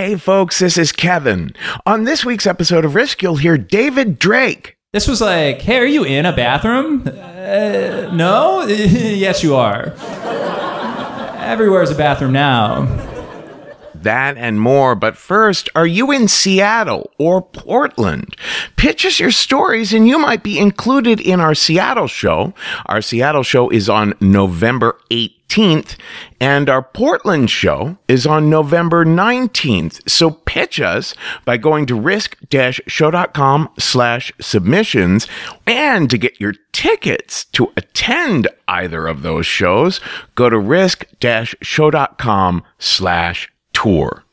Hey, folks, this is Kevin. On this week's episode of Risk, you'll hear David Drake. This was like, hey, are you in a bathroom? Uh, no? yes, you are. Everywhere's a bathroom now. That and more, but first, are you in Seattle or Portland? Pitch us your stories and you might be included in our Seattle show. Our Seattle show is on November 18th and our Portland show is on November 19th. So pitch us by going to risk-show.com slash submissions and to get your tickets to attend either of those shows, go to risk-show.com slash tour.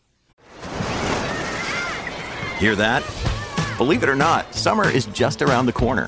Hear that? Believe it or not, summer is just around the corner.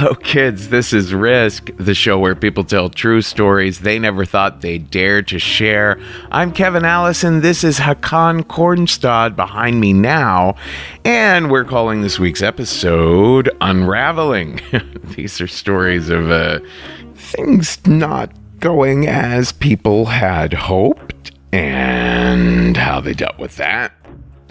Hello, kids. This is Risk, the show where people tell true stories they never thought they'd dare to share. I'm Kevin Allison. This is Hakan Kornstad behind me now. And we're calling this week's episode Unraveling. These are stories of uh, things not going as people had hoped and how they dealt with that.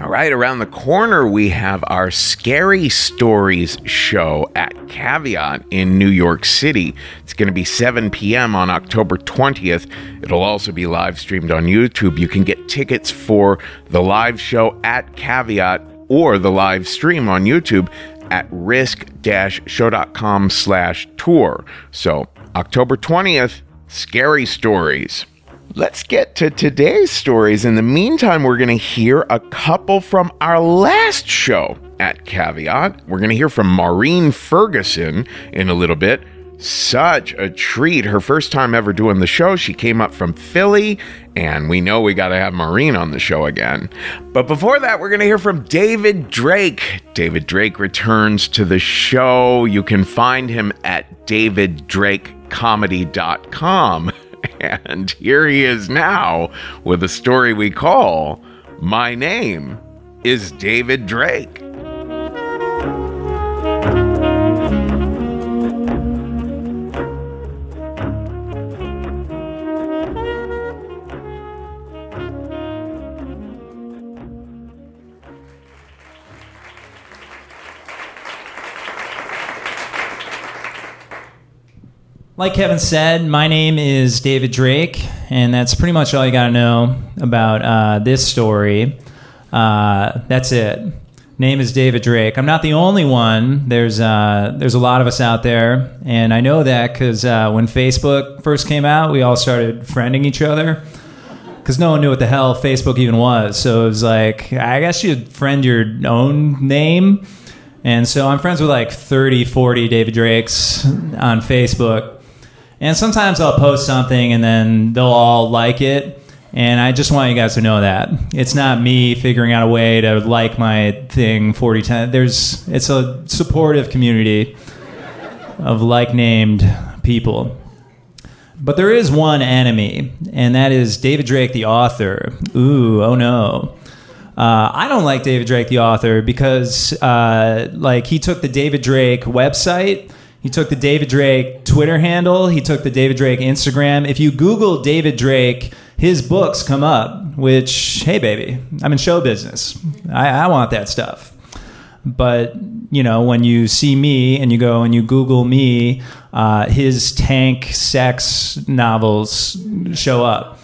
All right, around the corner, we have our Scary Stories show at Caveat in New York City. It's going to be 7 p.m. on October 20th. It'll also be live streamed on YouTube. You can get tickets for the live show at Caveat or the live stream on YouTube at risk-show.com slash tour. So, October 20th, Scary Stories. Let's get to today's stories. In the meantime, we're going to hear a couple from our last show at Caveat. We're going to hear from Maureen Ferguson in a little bit. Such a treat. Her first time ever doing the show. She came up from Philly, and we know we got to have Maureen on the show again. But before that, we're going to hear from David Drake. David Drake returns to the show. You can find him at daviddrakecomedy.com. And here he is now with a story we call My Name is David Drake. Like Kevin said, my name is David Drake, and that's pretty much all you got to know about uh, this story. Uh, that's it. Name is David Drake. I'm not the only one. There's uh, there's a lot of us out there, and I know that because uh, when Facebook first came out, we all started friending each other because no one knew what the hell Facebook even was. So it was like, I guess you'd friend your own name. And so I'm friends with like 30, 40 David Drakes on Facebook. And sometimes I'll post something and then they'll all like it. And I just want you guys to know that it's not me figuring out a way to like my thing 40 times. There's it's a supportive community of like named people. but there is one enemy, and that is David Drake, the author. Ooh, oh no. Uh, I don't like David Drake, the author, because uh, like he took the David Drake website, he took the David Drake Twitter handle, he took the David Drake Instagram. If you Google David Drake, his books come up. Which, hey, baby, I'm in show business. I, I want that stuff. But you know, when you see me and you go and you Google me, uh, his tank sex novels show up.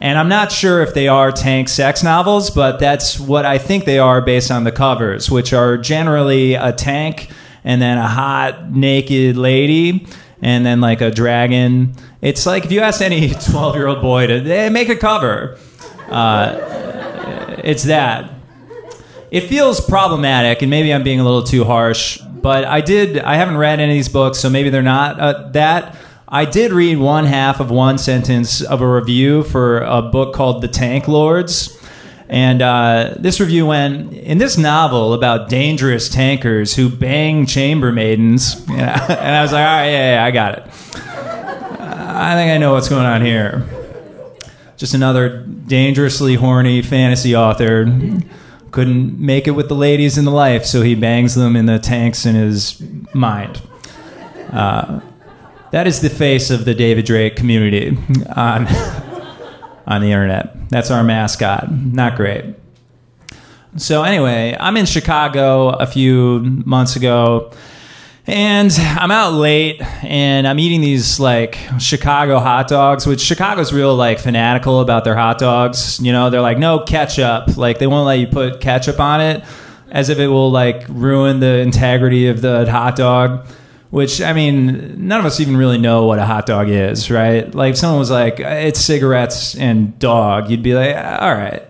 And I'm not sure if they are tank sex novels, but that's what I think they are based on the covers, which are generally a tank and then a hot naked lady and then like a dragon. It's like if you ask any 12 year old boy to make a cover, uh, it's that. It feels problematic, and maybe I'm being a little too harsh, but I did, I haven't read any of these books, so maybe they're not uh, that. I did read one half of one sentence of a review for a book called The Tank Lords. And uh, this review went in this novel about dangerous tankers who bang chambermaidens. and I was like, all right, yeah, yeah, I got it. I think I know what's going on here. Just another dangerously horny fantasy author couldn't make it with the ladies in the life, so he bangs them in the tanks in his mind. Uh, that is the face of the David Drake community on the internet. That's our mascot. Not great. So, anyway, I'm in Chicago a few months ago. And I'm out late and I'm eating these like Chicago hot dogs, which Chicago's real like fanatical about their hot dogs. You know, they're like, no ketchup. Like, they won't let you put ketchup on it as if it will like ruin the integrity of the hot dog which I mean, none of us even really know what a hot dog is, right? Like, if someone was like, it's cigarettes and dog, you'd be like, all right,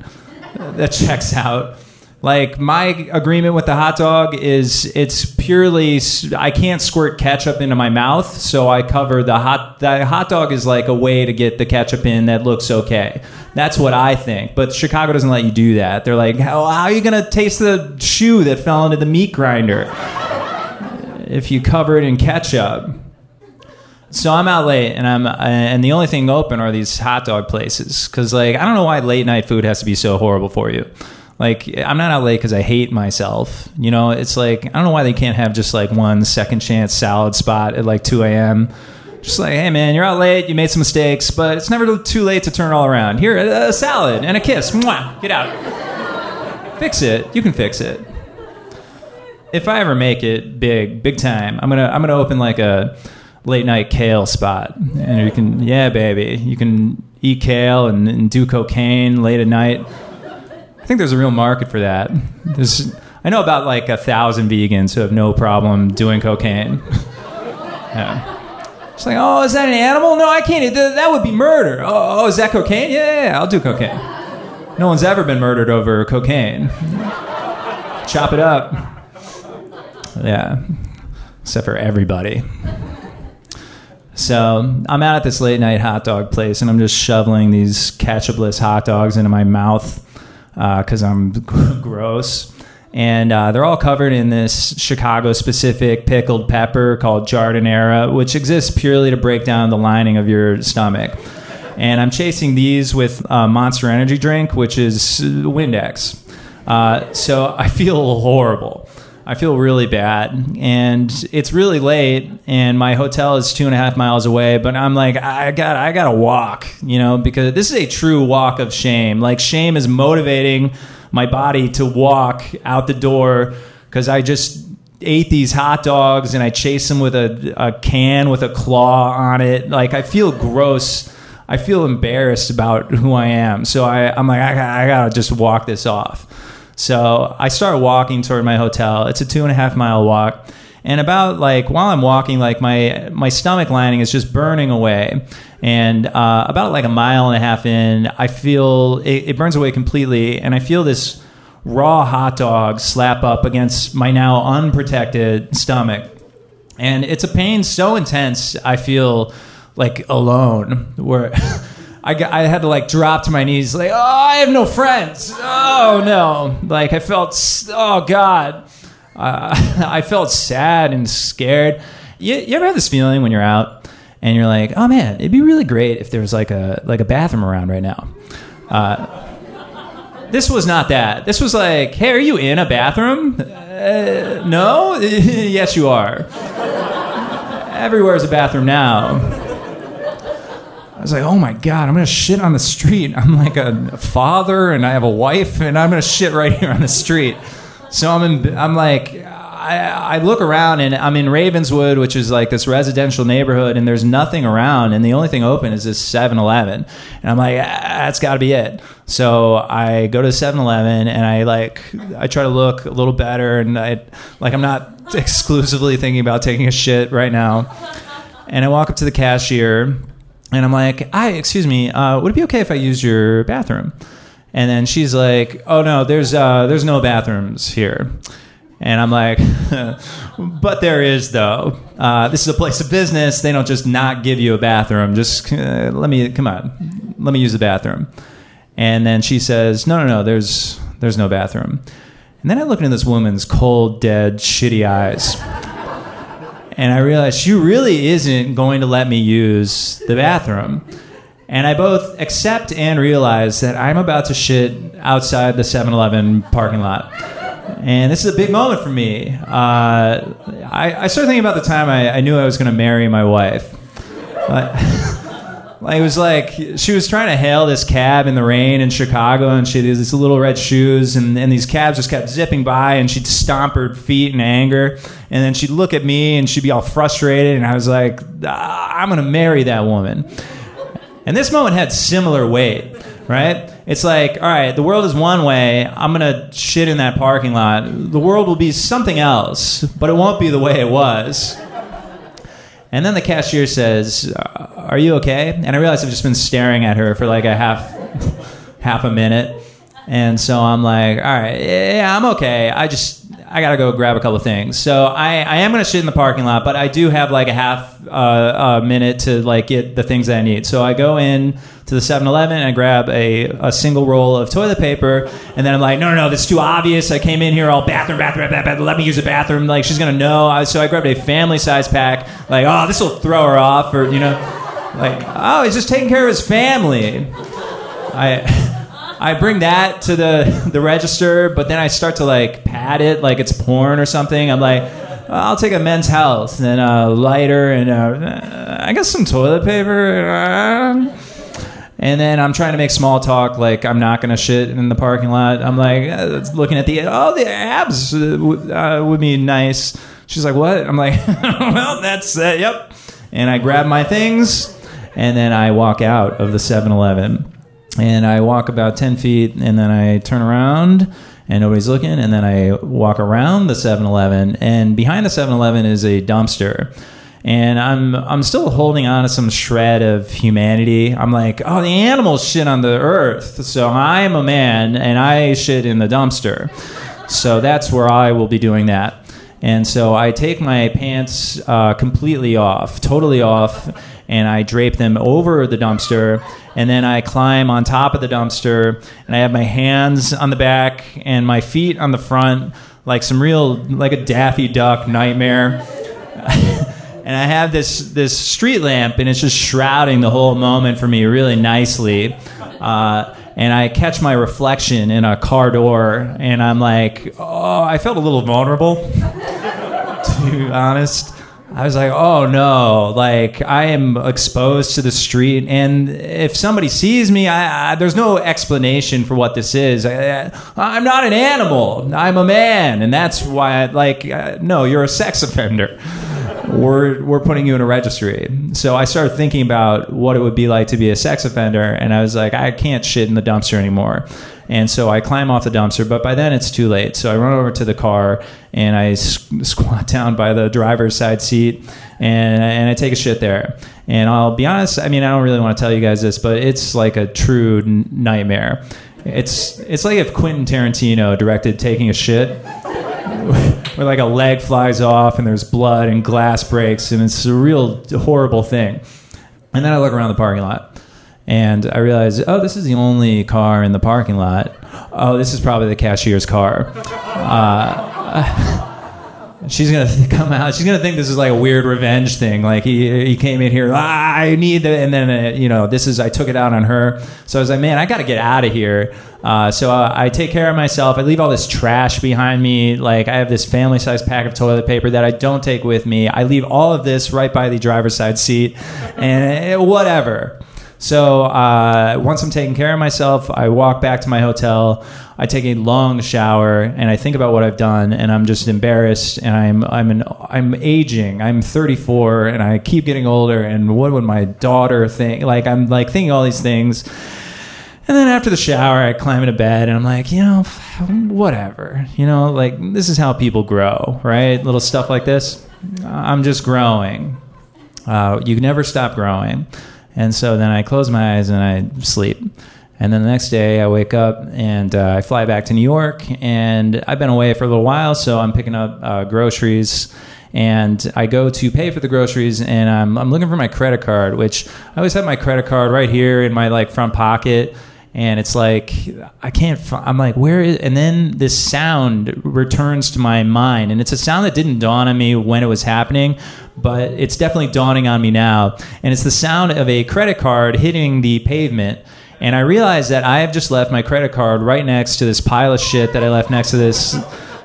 that checks out. Like, my agreement with the hot dog is it's purely, I can't squirt ketchup into my mouth, so I cover the hot, the hot dog is like a way to get the ketchup in that looks okay. That's what I think. But Chicago doesn't let you do that. They're like, how, how are you going to taste the shoe that fell into the meat grinder? If you cover it in ketchup. So I'm out late, and I'm uh, and the only thing open are these hot dog places because like I don't know why late night food has to be so horrible for you. Like I'm not out late because I hate myself. You know, it's like I don't know why they can't have just like one second chance salad spot at like 2 a.m. Just like, hey man, you're out late, you made some mistakes, but it's never too late to turn all around. Here, a salad and a kiss. Mwah, get out. fix it. You can fix it if I ever make it big, big time, I'm gonna I'm gonna open like a late night kale spot, and you can yeah, baby, you can eat kale and, and do cocaine late at night. I think there's a real market for that. There's I know about like a thousand vegans who have no problem doing cocaine. yeah. It's like, oh, is that an animal? No, I can't. That would be murder. Oh, oh, is that cocaine? Yeah, yeah, I'll do cocaine. No one's ever been murdered over cocaine. Chop it up. Yeah, except for everybody. So I'm out at this late night hot dog place, and I'm just shoveling these ketchupless hot dogs into my mouth because uh, I'm gross. And uh, they're all covered in this Chicago specific pickled pepper called giardiniera, which exists purely to break down the lining of your stomach. And I'm chasing these with a Monster Energy drink, which is Windex. Uh, so I feel horrible. I feel really bad, and it's really late, and my hotel is two and a half miles away. But I'm like, I got, I got to walk, you know, because this is a true walk of shame. Like shame is motivating my body to walk out the door because I just ate these hot dogs and I chase them with a, a can with a claw on it. Like I feel gross. I feel embarrassed about who I am. So I, I'm like, I, I gotta just walk this off. So I start walking toward my hotel. It's a two and a half mile walk. And about like while I'm walking, like my my stomach lining is just burning away. And uh, about like a mile and a half in, I feel it, it burns away completely, and I feel this raw hot dog slap up against my now unprotected stomach. And it's a pain so intense, I feel like alone. Where I, got, I had to like drop to my knees, like, oh, I have no friends. Oh no, like I felt, oh god, uh, I felt sad and scared. You, you ever have this feeling when you're out and you're like, oh man, it'd be really great if there was like a like a bathroom around right now. Uh, this was not that. This was like, hey, are you in a bathroom? Uh, no? yes, you are. Everywhere's a bathroom now. I was like, oh my God, I'm going to shit on the street. I'm like a father and I have a wife and I'm going to shit right here on the street. So I'm, in, I'm like, I, I, look around and I'm in Ravenswood, which is like this residential neighborhood, and there's nothing around, and the only thing open is this 7 Eleven. And I'm like, ah, that's got to be it. So I go to 7 Eleven and I like, I try to look a little better, and I, like, I'm not exclusively thinking about taking a shit right now. And I walk up to the cashier and I'm like, "Hi, excuse me, uh, would it be okay if I use your bathroom?" And then she's like, "Oh no, there's uh, there's no bathrooms here." And I'm like, but there is though. Uh, this is a place of business. They don't just not give you a bathroom. Just uh, let me come on, let me use the bathroom. And then she says, no, no, no. There's there's no bathroom. And then I look into this woman's cold, dead, shitty eyes. And I realized she really isn't going to let me use the bathroom. And I both accept and realize that I'm about to shit outside the 7 Eleven parking lot and this is a big moment for me. Uh, I, I, started thinking about the time I, I knew I was going to marry my wife. Uh, it was like she was trying to hail this cab in the rain in Chicago, and she had these little red shoes, and, and these cabs just kept zipping by, and she'd stomp her feet in anger, and then she'd look at me, and she'd be all frustrated, and I was like, ah, I'm to marry that woman. And this moment had similar weight right? It's like, all right, the world is one way. I'm gonna shit in that parking lot. The world will be something else, but it won't be the way it was. And then the cashier says, uh, "Are you okay?" And I realize I've just been staring at her for like a half half a minute. And so I'm like, all right, yeah, I'm okay. I just I gotta go grab a couple things. So I, I am gonna shit in the parking lot, but I do have like a half uh, a minute to like get the things that I need. So I go in to the 7-Eleven and I grab a, a single roll of toilet paper, and then I'm like, no, no, no, this is too obvious. I came in here all bathroom, bathroom, bathroom, bathroom. Let me use the bathroom. Like she's gonna know. So I grabbed a family size pack. Like, oh, this will throw her off, or you know, like, oh, he's just taking care of his family. I. I bring that to the the register, but then I start to like pat it like it's porn or something. I'm like, I'll take a men's health and a lighter and a, I guess some toilet paper. And then I'm trying to make small talk, like I'm not gonna shit in the parking lot. I'm like uh, looking at the oh the abs uh, uh, would be nice. She's like what? I'm like well that's uh, yep. And I grab my things, and then I walk out of the 7-Eleven, and I walk about 10 feet, and then I turn around. And nobody's looking, and then I walk around the 7 Eleven, and behind the 7 Eleven is a dumpster and I'm I'm still holding on to some shred of humanity. I'm like, oh, the animals shit on the earth, so I'm a man and I shit in the dumpster. So that's where I will be doing that. And so I take my pants uh, completely off, totally off, and I drape them over the dumpster. And then I climb on top of the dumpster, and I have my hands on the back and my feet on the front, like some real, like a Daffy Duck nightmare. and I have this this street lamp, and it's just shrouding the whole moment for me really nicely. Uh, and I catch my reflection in a car door, and I'm like, oh, I felt a little vulnerable, to be honest. I was like, oh no, like I am exposed to the street, and if somebody sees me, I, I, there's no explanation for what this is. I, am not an animal. I'm a man, and that's why, I, like, uh, no, you're a sex offender we're we're putting you in a registry. So I started thinking about what it would be like to be a sex offender, and I was like, I can't shit in the dumpster anymore. And so I climb off the dumpster, but by then it's too late. So I run over to the car and I squat down by the driver's side seat and, and I take a shit there. And I'll be honest, I mean, I don't really want to tell you guys this, but it's like a true nightmare. It's it's like if Quentin Tarantino directed taking a shit where like a leg flies off and there's blood and glass breaks and it's a real horrible thing. And then I look around the parking lot and I realize, oh, this is the only car in the parking lot. Oh, this is probably the cashier's car. Uh, She's gonna th- come out. She's gonna think this is like a weird revenge thing. Like he he came in here. Ah, I need the, and then uh, you know this is I took it out on her. So I was like, man, I got to get out of here. Uh, so uh, I take care of myself. I leave all this trash behind me. Like I have this family size pack of toilet paper that I don't take with me. I leave all of this right by the driver's side seat, and uh, whatever. So uh, once I'm taking care of myself, I walk back to my hotel. I take a long shower and I think about what I've done, and I'm just embarrassed. And I'm I'm an, I'm aging. I'm 34, and I keep getting older. And what would my daughter think? Like I'm like thinking all these things. And then after the shower, I climb into bed and I'm like, you know, whatever. You know, like this is how people grow, right? Little stuff like this. I'm just growing. Uh, you never stop growing. And so then I close my eyes and I sleep. And then the next day I wake up and uh, I fly back to New York. And I've been away for a little while, so I'm picking up uh, groceries. And I go to pay for the groceries, and I'm, I'm looking for my credit card, which I always have my credit card right here in my like front pocket and it's like I can't. fi- I'm like, where is? And then this sound returns to my mind, and it's a sound that didn't dawn on me when it was happening, but it's definitely dawning on me now. And it's the sound of a credit card hitting the pavement. And I realize that I have just left my credit card right next to this pile of shit that I left next to this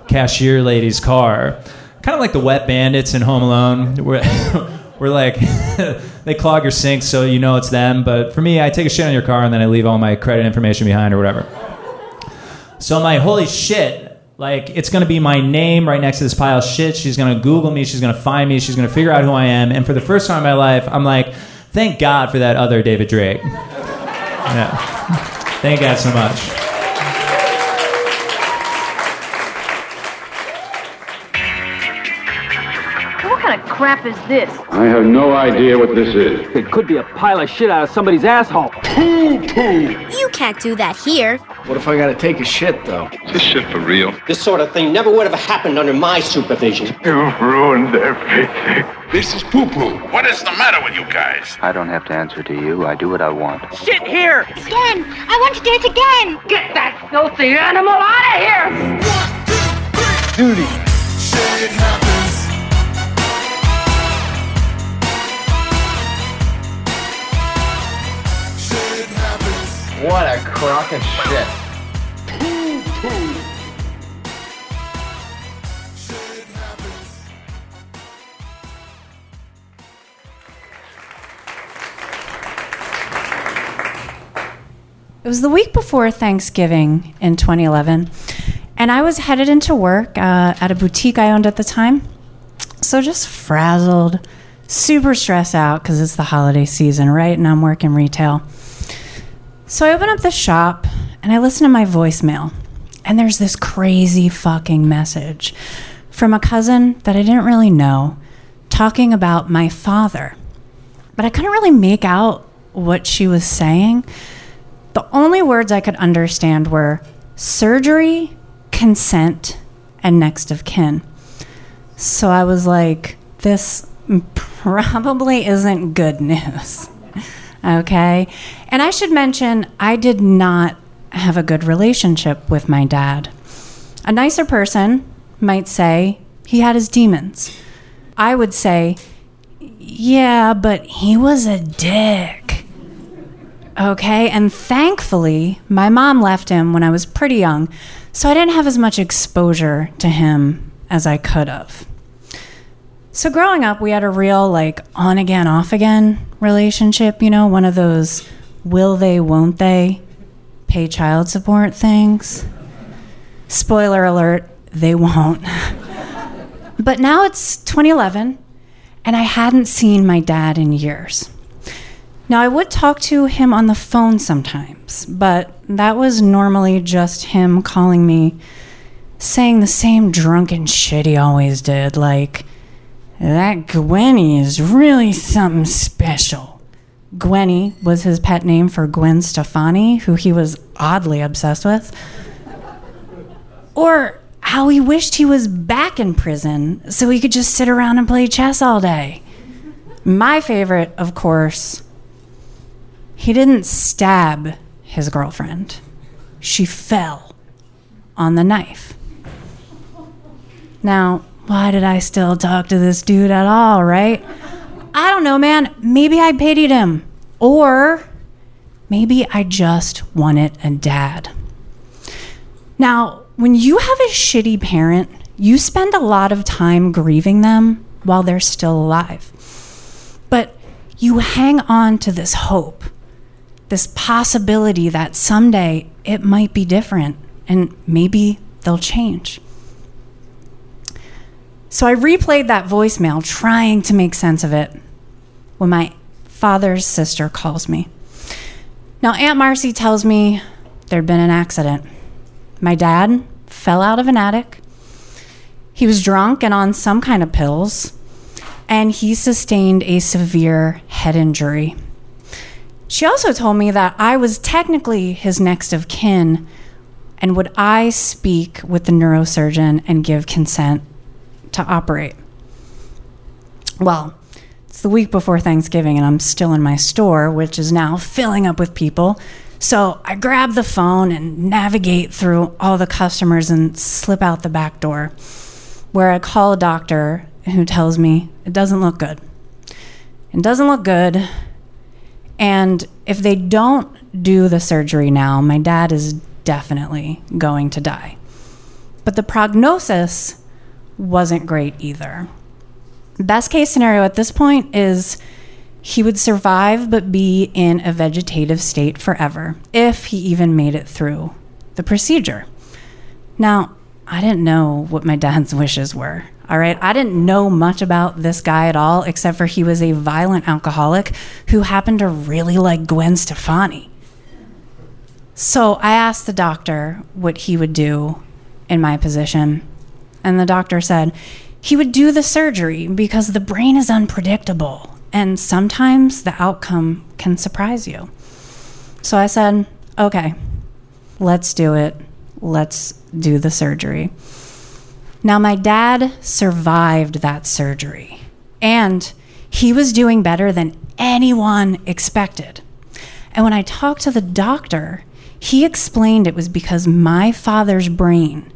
cashier lady's car. Kind of like the wet bandits in Home Alone, we're like they clog your sink so you know it's them. But for me, I take a shit on your car and then I leave all my credit information behind or whatever. So I'm like, holy shit. Like, it's going to be my name right next to this pile of shit. She's going to Google me. She's going to find me. She's going to figure out who I am. And for the first time in my life, I'm like, thank God for that other David Drake. Yeah. Thank God so much. Crap is this? I have no idea what this is. It could be a pile of shit out of somebody's asshole. You can't do that here. What if I gotta take a shit, though? Is this shit for real? This sort of thing never would have happened under my supervision. You've ruined everything. This is poo poo. What is the matter with you guys? I don't have to answer to you. I do what I want. Shit here! Again! I want to do it again! Get that filthy animal out of here! One, two, three! Duty. Shit happens. What a crock of shit. It was the week before Thanksgiving in 2011, and I was headed into work uh, at a boutique I owned at the time. So just frazzled, super stressed out because it's the holiday season, right? And I'm working retail. So I open up the shop and I listen to my voicemail, and there's this crazy fucking message from a cousin that I didn't really know talking about my father. But I couldn't really make out what she was saying. The only words I could understand were surgery, consent, and next of kin. So I was like, this probably isn't good news. Okay. And I should mention, I did not have a good relationship with my dad. A nicer person might say he had his demons. I would say, yeah, but he was a dick. Okay, and thankfully, my mom left him when I was pretty young, so I didn't have as much exposure to him as I could have. So, growing up, we had a real, like, on again, off again relationship, you know, one of those will they, won't they pay child support things. Spoiler alert, they won't. but now it's 2011, and I hadn't seen my dad in years. Now, I would talk to him on the phone sometimes, but that was normally just him calling me, saying the same drunken shit he always did, like, that Gwenny is really something special. Gwenny was his pet name for Gwen Stefani, who he was oddly obsessed with. Or how he wished he was back in prison so he could just sit around and play chess all day. My favorite, of course, he didn't stab his girlfriend. She fell on the knife. Now, why did I still talk to this dude at all, right? I don't know, man. Maybe I pitied him. Or maybe I just wanted a dad. Now, when you have a shitty parent, you spend a lot of time grieving them while they're still alive. But you hang on to this hope, this possibility that someday it might be different and maybe they'll change. So I replayed that voicemail trying to make sense of it when my father's sister calls me. Now, Aunt Marcy tells me there'd been an accident. My dad fell out of an attic. He was drunk and on some kind of pills, and he sustained a severe head injury. She also told me that I was technically his next of kin, and would I speak with the neurosurgeon and give consent to operate? Well, it's the week before Thanksgiving, and I'm still in my store, which is now filling up with people. So I grab the phone and navigate through all the customers and slip out the back door, where I call a doctor who tells me it doesn't look good. It doesn't look good. And if they don't do the surgery now, my dad is definitely going to die. But the prognosis wasn't great either. Best case scenario at this point is he would survive but be in a vegetative state forever if he even made it through the procedure. Now, I didn't know what my dad's wishes were. All right. I didn't know much about this guy at all, except for he was a violent alcoholic who happened to really like Gwen Stefani. So I asked the doctor what he would do in my position. And the doctor said he would do the surgery because the brain is unpredictable and sometimes the outcome can surprise you. So I said, okay, let's do it. Let's do the surgery. Now, my dad survived that surgery, and he was doing better than anyone expected. And when I talked to the doctor, he explained it was because my father's brain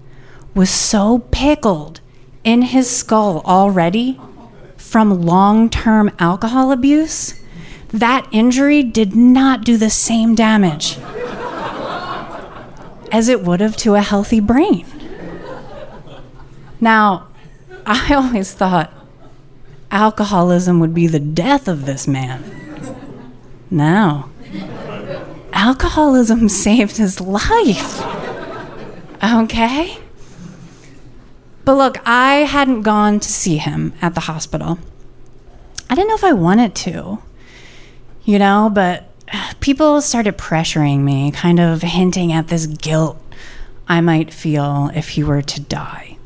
was so pickled in his skull already from long term alcohol abuse, that injury did not do the same damage as it would have to a healthy brain. Now, I always thought alcoholism would be the death of this man. No. Alcoholism saved his life. Okay? But look, I hadn't gone to see him at the hospital. I didn't know if I wanted to, you know, but people started pressuring me, kind of hinting at this guilt I might feel if he were to die.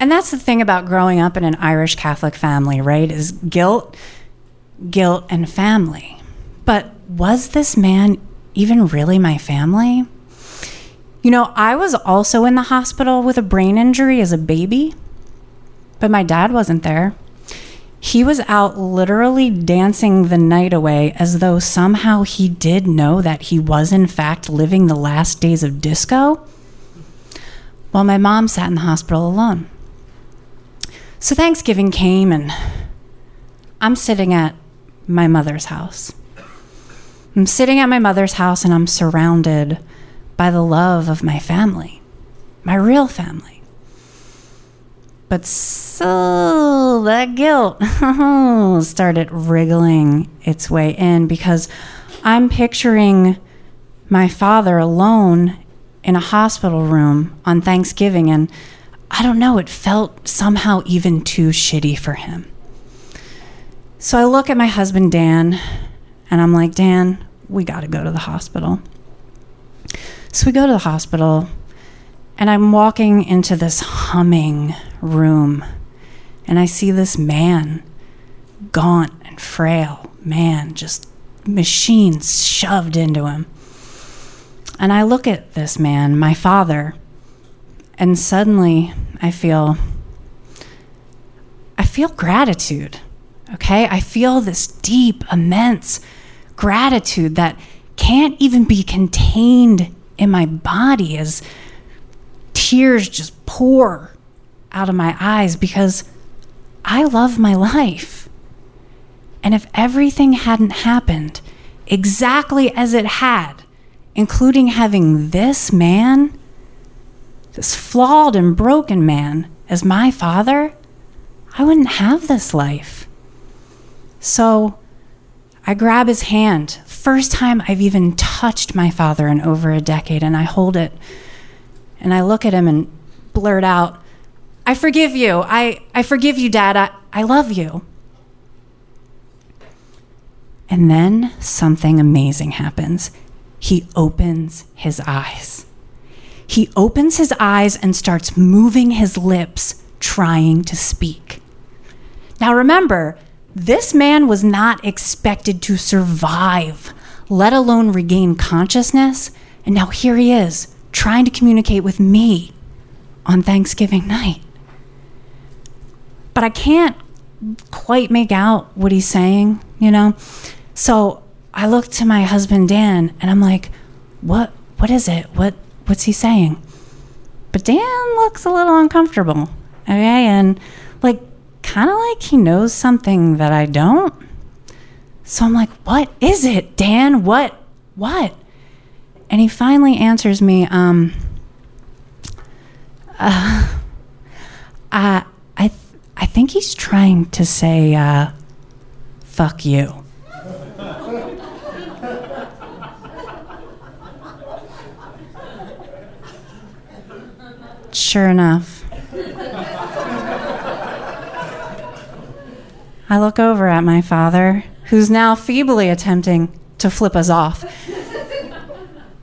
And that's the thing about growing up in an Irish Catholic family, right? Is guilt, guilt, and family. But was this man even really my family? You know, I was also in the hospital with a brain injury as a baby, but my dad wasn't there. He was out literally dancing the night away as though somehow he did know that he was, in fact, living the last days of disco, while my mom sat in the hospital alone. So Thanksgiving came, and I'm sitting at my mother's house. I'm sitting at my mother's house, and I'm surrounded by the love of my family, my real family. But so that guilt started wriggling its way in because I'm picturing my father alone in a hospital room on Thanksgiving, and I don't know, it felt somehow even too shitty for him. So I look at my husband, Dan, and I'm like, Dan, we got to go to the hospital. So we go to the hospital, and I'm walking into this humming room, and I see this man, gaunt and frail, man, just machines shoved into him. And I look at this man, my father, and suddenly I feel I feel gratitude. Okay? I feel this deep, immense gratitude that can't even be contained in my body as tears just pour out of my eyes because I love my life. And if everything hadn't happened exactly as it had, including having this man, this flawed and broken man, as my father, I wouldn't have this life. So I grab his hand. First time I've even touched my father in over a decade, and I hold it and I look at him and blurt out, I forgive you. I, I forgive you, Dad. I, I love you. And then something amazing happens. He opens his eyes. He opens his eyes and starts moving his lips, trying to speak. Now remember, this man was not expected to survive, let alone regain consciousness. And now here he is, trying to communicate with me on Thanksgiving night. But I can't quite make out what he's saying, you know? So I look to my husband Dan and I'm like, "What what is it? What what's he saying?" But Dan looks a little uncomfortable. Okay? And like kind of like he knows something that I don't. So I'm like, "What is it, Dan? What what?" And he finally answers me, um, uh, I, I, th- I think he's trying to say, uh, fuck you. Sure enough. I look over at my father, who's now feebly attempting to flip us off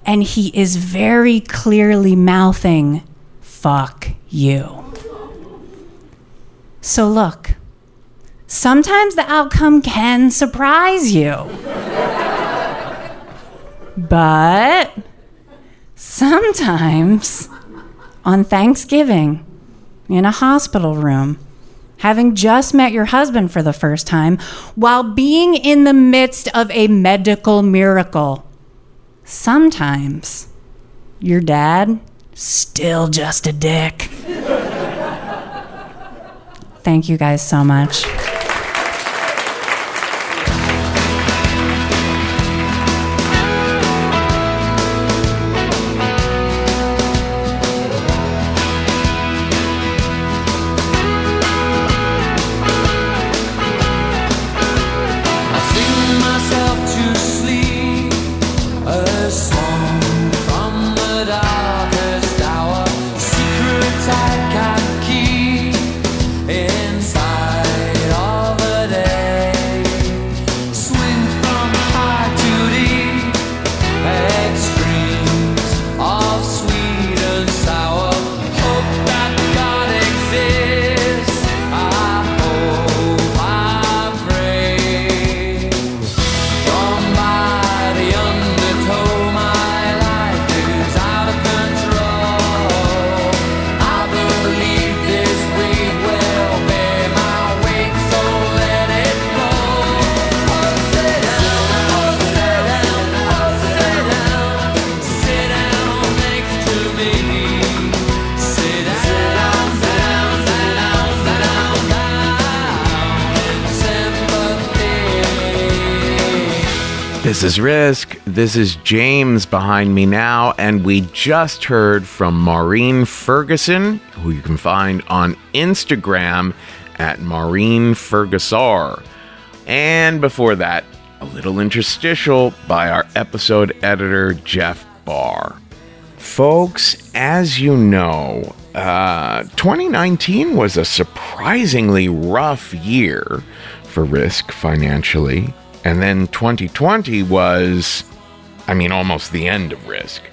and he is very clearly mouthing, fuck you. So, look, sometimes the outcome can surprise you. but sometimes on Thanksgiving, in a hospital room, having just met your husband for the first time, while being in the midst of a medical miracle, sometimes your dad still just a dick. Thank you guys so much. Is Risk. This is James behind me now, and we just heard from Maureen Ferguson, who you can find on Instagram at Maureen Fergusar. And before that, a little interstitial by our episode editor, Jeff Barr. Folks, as you know, uh, 2019 was a surprisingly rough year for Risk financially. And then 2020 was, I mean, almost the end of Risk.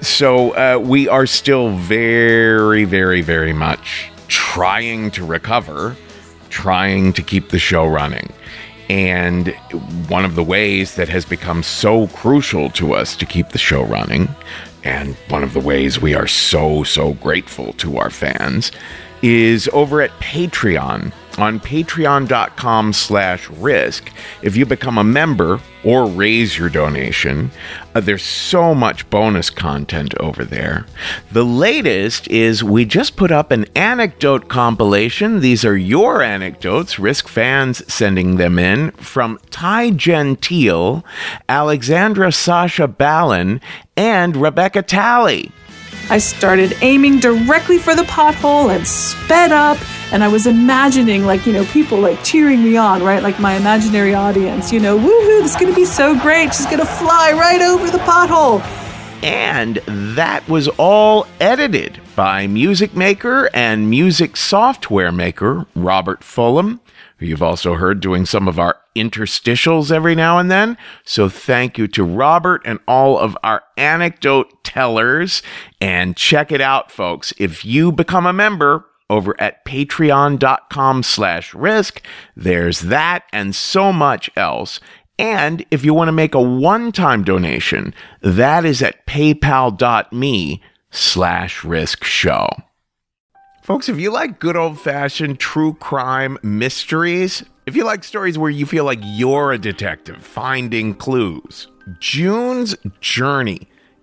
So uh, we are still very, very, very much trying to recover, trying to keep the show running. And one of the ways that has become so crucial to us to keep the show running, and one of the ways we are so, so grateful to our fans, is over at Patreon. On patreon.com slash risk. If you become a member or raise your donation, uh, there's so much bonus content over there. The latest is we just put up an anecdote compilation. These are your anecdotes, Risk fans sending them in, from Ty Gentile, Alexandra Sasha Ballin, and Rebecca Talley. I started aiming directly for the pothole and sped up and I was imagining like, you know, people like cheering me on, right? Like my imaginary audience, you know, woohoo, this is to be so great. She's to fly right over the pothole. And that was all edited by music maker and music software maker Robert Fulham, who you've also heard doing some of our interstitials every now and then. So thank you to Robert and all of our anecdote tellers. And check it out, folks. If you become a member, over at patreon.com slash risk. There's that and so much else. And if you want to make a one-time donation, that is at paypal.me slash risk show. Folks, if you like good old fashioned true crime mysteries, if you like stories where you feel like you're a detective finding clues, June's Journey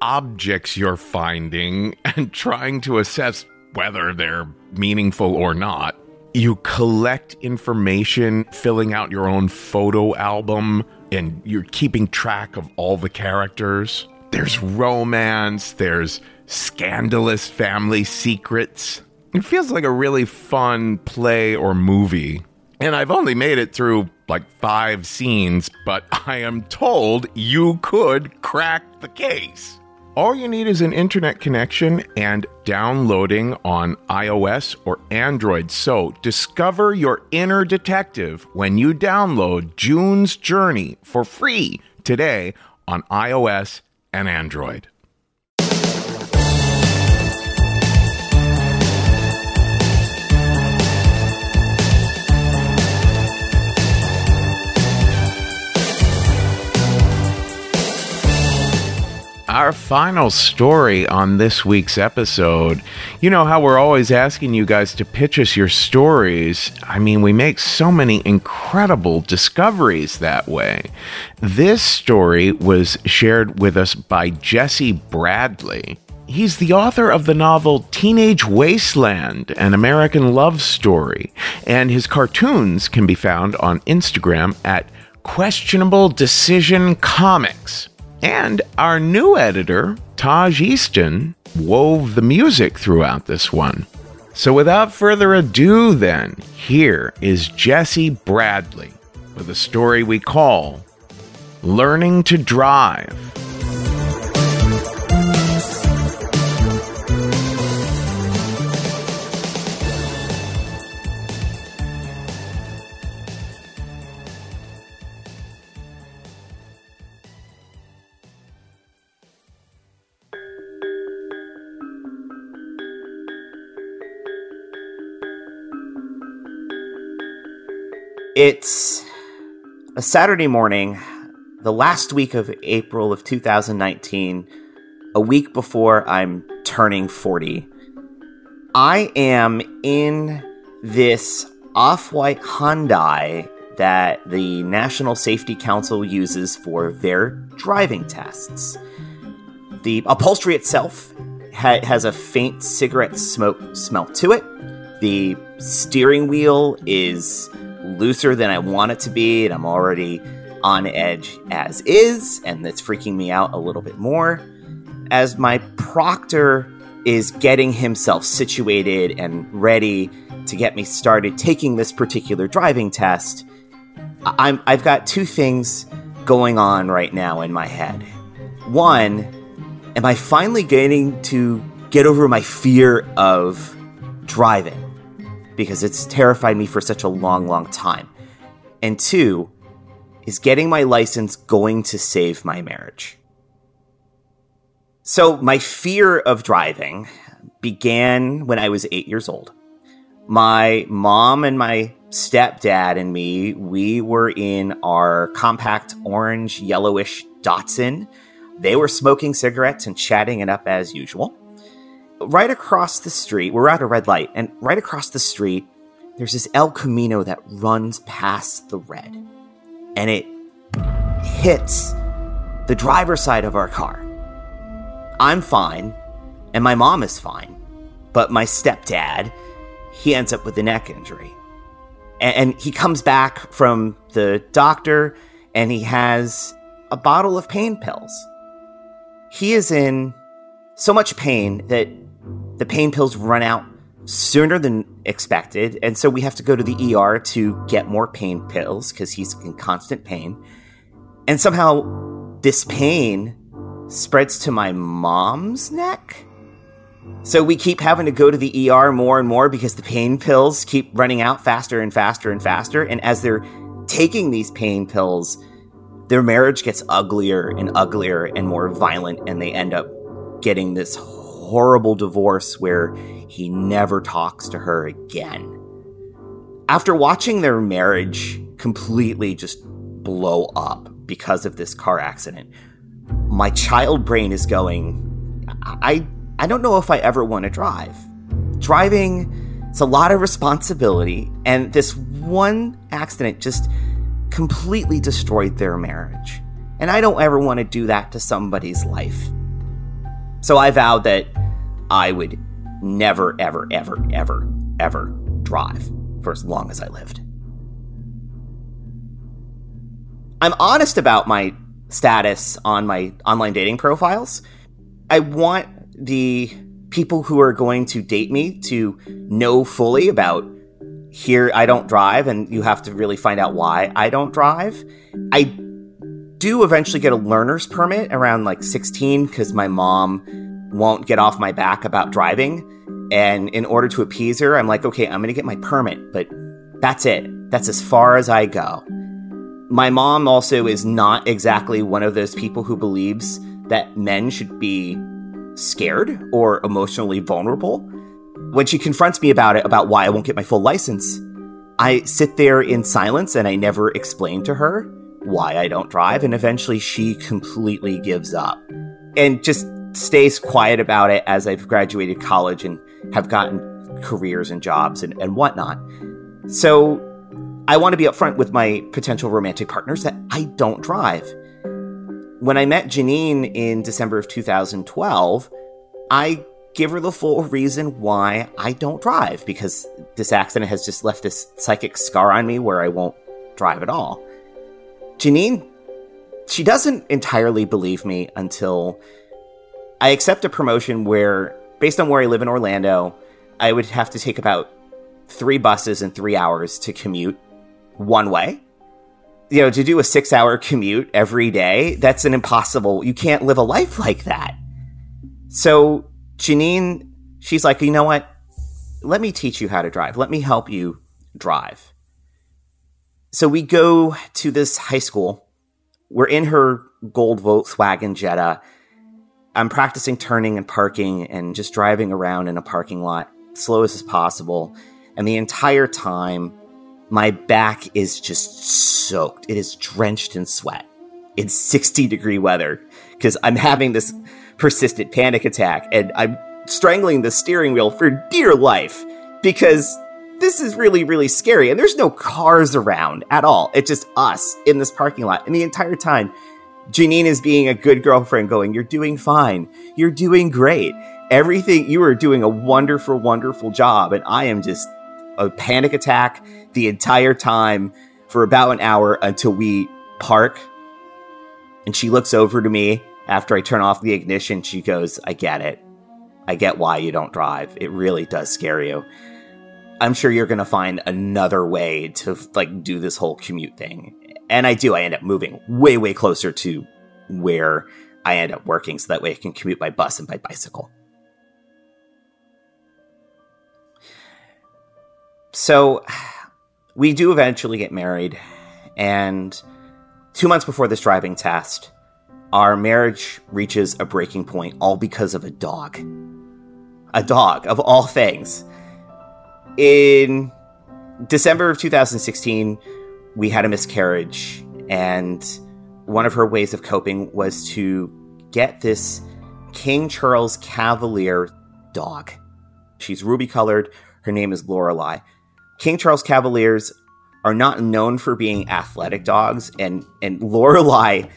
objects you're finding and trying to assess whether they're meaningful or not. You collect information, filling out your own photo album, and you're keeping track of all the characters. There's romance, there's scandalous family secrets. It feels like a really fun play or movie. And I've only made it through like five scenes, but I am told you could crack the case. All you need is an internet connection and downloading on iOS or Android. So discover your inner detective when you download June's Journey for free today on iOS and Android. Our final story on this week's episode. You know how we're always asking you guys to pitch us your stories. I mean, we make so many incredible discoveries that way. This story was shared with us by Jesse Bradley. He's the author of the novel Teenage Wasteland, an American love story, and his cartoons can be found on Instagram at Questionable Decision Comics. And our new editor, Taj Easton, wove the music throughout this one. So without further ado, then, here is Jesse Bradley with a story we call Learning to Drive. It's a Saturday morning, the last week of April of 2019, a week before I'm turning 40. I am in this off white Hyundai that the National Safety Council uses for their driving tests. The upholstery itself ha- has a faint cigarette smoke smell to it. The steering wheel is looser than I want it to be, and I'm already on edge as is, and that's freaking me out a little bit more. As my proctor is getting himself situated and ready to get me started taking this particular driving test, I'm, I've got two things going on right now in my head. One, am I finally getting to get over my fear of driving? Because it's terrified me for such a long, long time. And two, is getting my license going to save my marriage? So, my fear of driving began when I was eight years old. My mom and my stepdad and me, we were in our compact orange yellowish Datsun. They were smoking cigarettes and chatting it up as usual. Right across the street, we're at a red light, and right across the street, there's this El Camino that runs past the red. And it hits the driver's side of our car. I'm fine, and my mom is fine. But my stepdad, he ends up with a neck injury. And, he comes back from the doctor and he has a bottle of pain pills. He is in so much pain that the pain pills run out sooner than expected. And so we have to go to the ER to get more pain pills because he's in constant pain. And somehow this pain spreads to my mom's neck. So we keep having to go to the ER more and more because the pain pills keep running out faster and faster and faster. And as they're taking these pain pills, their marriage gets uglier and uglier and more violent, and they end up getting this horrible divorce where he never talks to her again. After watching their marriage completely just blow up because of this car accident, my child brain is going, I I don't know if I ever want to drive. Driving it's a lot of responsibility and this one accident just completely destroyed their marriage. And I don't ever want to do that to somebody's life. So I vowed that I would never, ever, ever, ever, ever drive for as long as I lived. I'm honest about my status on my online dating profiles. I want the people who are going to date me to know fully about here I don't drive and you have to really find out why I don't drive. I do eventually get a learner's permit around like 16 because my mom won't get off my back about driving. And in order to appease her, I'm like, okay, I'm going to get my permit, but that's it. That's as far as I go. My mom also is not exactly one of those people who believes that men should be scared or emotionally vulnerable. When she confronts me about it, about why I won't get my full license, I sit there in silence and I never explain to her why I don't drive. And eventually she completely gives up and just stays quiet about it as I've graduated college and have gotten careers and jobs and, and whatnot. So I want to be upfront with my potential romantic partners that I don't drive. When I met Janine in December of 2012, I give her the full reason why I don't drive because this accident has just left this psychic scar on me where I won't drive at all. Janine, she doesn't entirely believe me until I accept a promotion where, based on where I live in Orlando, I would have to take about three buses in three hours to commute one way. You know, to do a six hour commute every day, that's an impossible, you can't live a life like that. So Janine, she's like, you know what? Let me teach you how to drive. Let me help you drive. So we go to this high school. We're in her gold Volkswagen Jetta I'm practicing turning and parking and just driving around in a parking lot slow as possible. And the entire time, my back is just soaked. It is drenched in sweat. It's 60 degree weather because I'm having this persistent panic attack and I'm strangling the steering wheel for dear life because this is really, really scary. And there's no cars around at all. It's just us in this parking lot. And the entire time, Janine is being a good girlfriend, going, You're doing fine. You're doing great. Everything, you are doing a wonderful, wonderful job. And I am just a panic attack the entire time for about an hour until we park. And she looks over to me after I turn off the ignition. She goes, I get it. I get why you don't drive. It really does scare you. I'm sure you're going to find another way to like do this whole commute thing and I do. I end up moving way, way closer to where I end up working so that way I can commute by bus and by bicycle. So we do eventually get married. And two months before this driving test, our marriage reaches a breaking point, all because of a dog. A dog, of all things. In December of 2016, we had a miscarriage, and one of her ways of coping was to get this King Charles Cavalier dog. She's ruby colored. Her name is Lorelei. King Charles Cavaliers are not known for being athletic dogs, and and Lorelei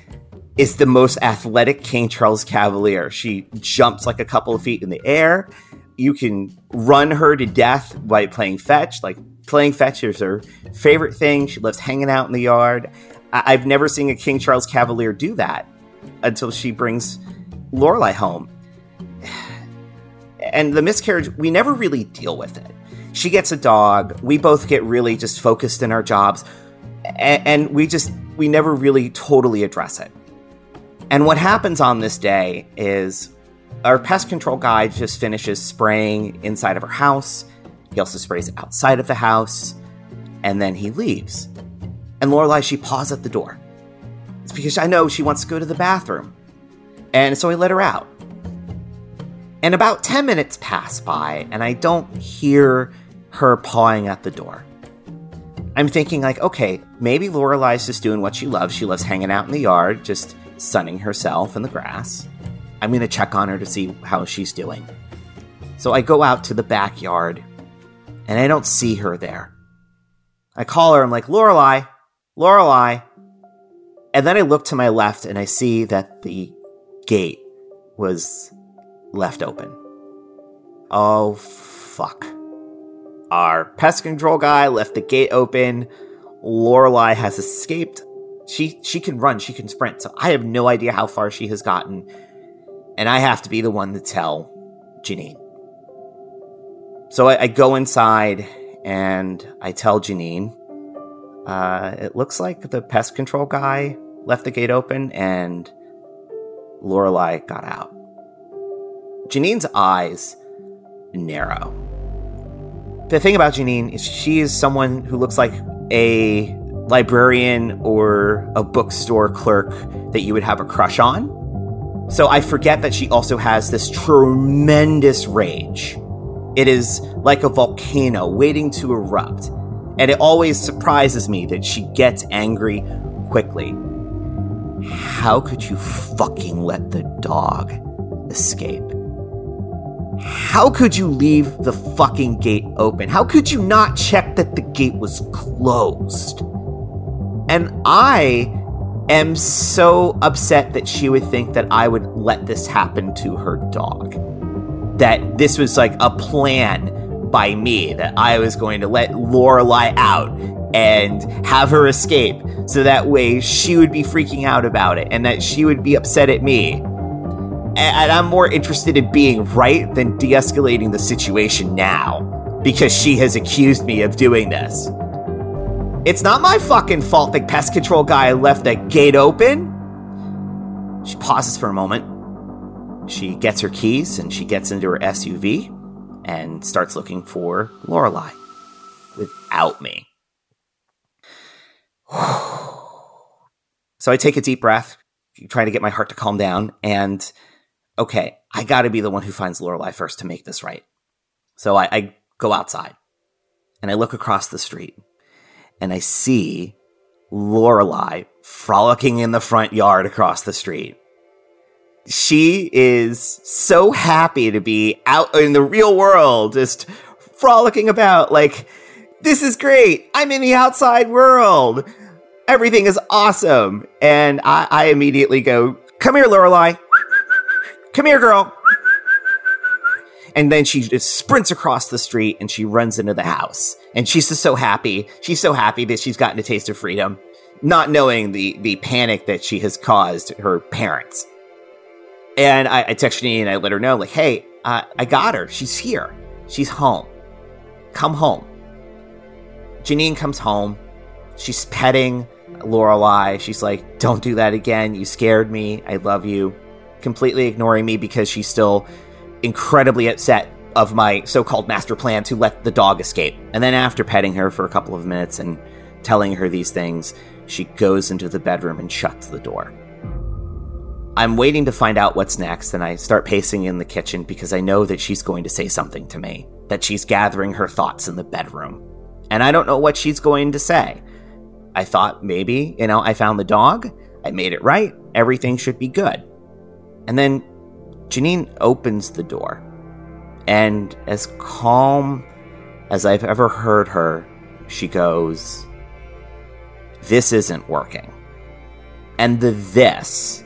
is the most athletic King Charles Cavalier. She jumps like a couple of feet in the air. You can run her to death by playing fetch. Like playing fetch is her favorite thing. She loves hanging out in the yard. I- have never seen a King Charles Cavalier do that until she brings Lorelei home. And the miscarriage, we never really deal with it. She gets a dog. We both get really just focused in our jobs, and, and we just we never really totally address it. And what happens on this day is our pest control guy just finishes spraying inside of her house. He also sprays outside of the house, and then he leaves. And Lorelei, she paused at the door. It's because I know she wants to go to the bathroom. And so I let her out. And about 10 minutes pass by, and I don't hear her pawing at the door. I'm thinking, like, okay, maybe Lorelei's just doing what she loves. She loves hanging out in the yard, just sunning herself in the grass. I'm gonna check on her to see how she's doing. So I go out to the backyard, and I don't see her there. I call her, I'm like, Lorelei, Lorelei. And then I look to my left and I see that the gate was left open. Oh, fuck. Our pest control guy left the gate open. Lorelei has escaped. She she can run, she can sprint. So I have no idea how far she has gotten, and I have to be the one to tell Janine. So I, I go inside and I tell Janine. Uh, it looks like the pest control guy left the gate open and Lorelei got out. Janine's eyes narrow. The thing about Janine is she is someone who looks like a librarian or a bookstore clerk that you would have a crush on. So I forget that she also has this tremendous rage. It is like a volcano waiting to erupt. And it always surprises me that she gets angry quickly. How could you fucking let the dog escape? How could you leave the fucking gate open? How could you not check that the gate was closed? And I am so upset that she would think that I would let this happen to her dog. That this was like a plan by me, that I was going to let Lorelei out and have her escape so that way she would be freaking out about it and that she would be upset at me. And I'm more interested in being right than de escalating the situation now because she has accused me of doing this. It's not my fucking fault that pest control guy left the gate open. She pauses for a moment. She gets her keys and she gets into her SUV and starts looking for Lorelei without me. so I take a deep breath, trying to get my heart to calm down, and okay, I got to be the one who finds Lorelei first to make this right. So I, I go outside and I look across the street and I see Lorelei frolicking in the front yard across the street. She is so happy to be out in the real world, just frolicking about like, this is great. I'm in the outside world. Everything is awesome. And I, I immediately go, come here, Lorelei. Come here, girl. And then she just sprints across the street and she runs into the house. And she's just so happy. She's so happy that she's gotten a taste of freedom, not knowing the, the panic that she has caused her parents. And I, I text Janine and I let her know, like, hey, uh, I got her. She's here. She's home. Come home. Janine comes home. She's petting Lorelei. She's like, don't do that again. You scared me. I love you. Completely ignoring me because she's still incredibly upset of my so-called master plan to let the dog escape. And then after petting her for a couple of minutes and telling her these things, She goes into the bedroom and shuts the door. I'm waiting to find out what's next, and I start pacing in the kitchen because I know that she's going to say something to me, that she's gathering her thoughts in the bedroom. And I don't know what she's going to say. I thought maybe, you know, I found the dog, I made it right, everything should be good. And then Janine opens the door, and as calm as I've ever heard her, she goes, This isn't working. And the this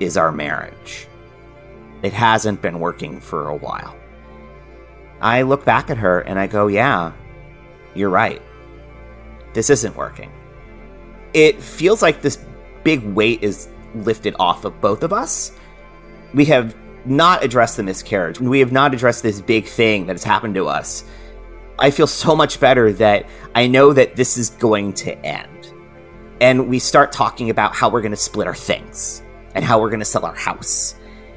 is our marriage. It hasn't been working for a while. I look back at her and I go, Yeah, you're right. This isn't working. It feels like this big weight is lifted off of both of us. We have not addressed the miscarriage. We have not addressed this big thing that has happened to us. I feel so much better that I know that this is going to end. And we start talking about how we're going to split our things and how we're going to sell our house,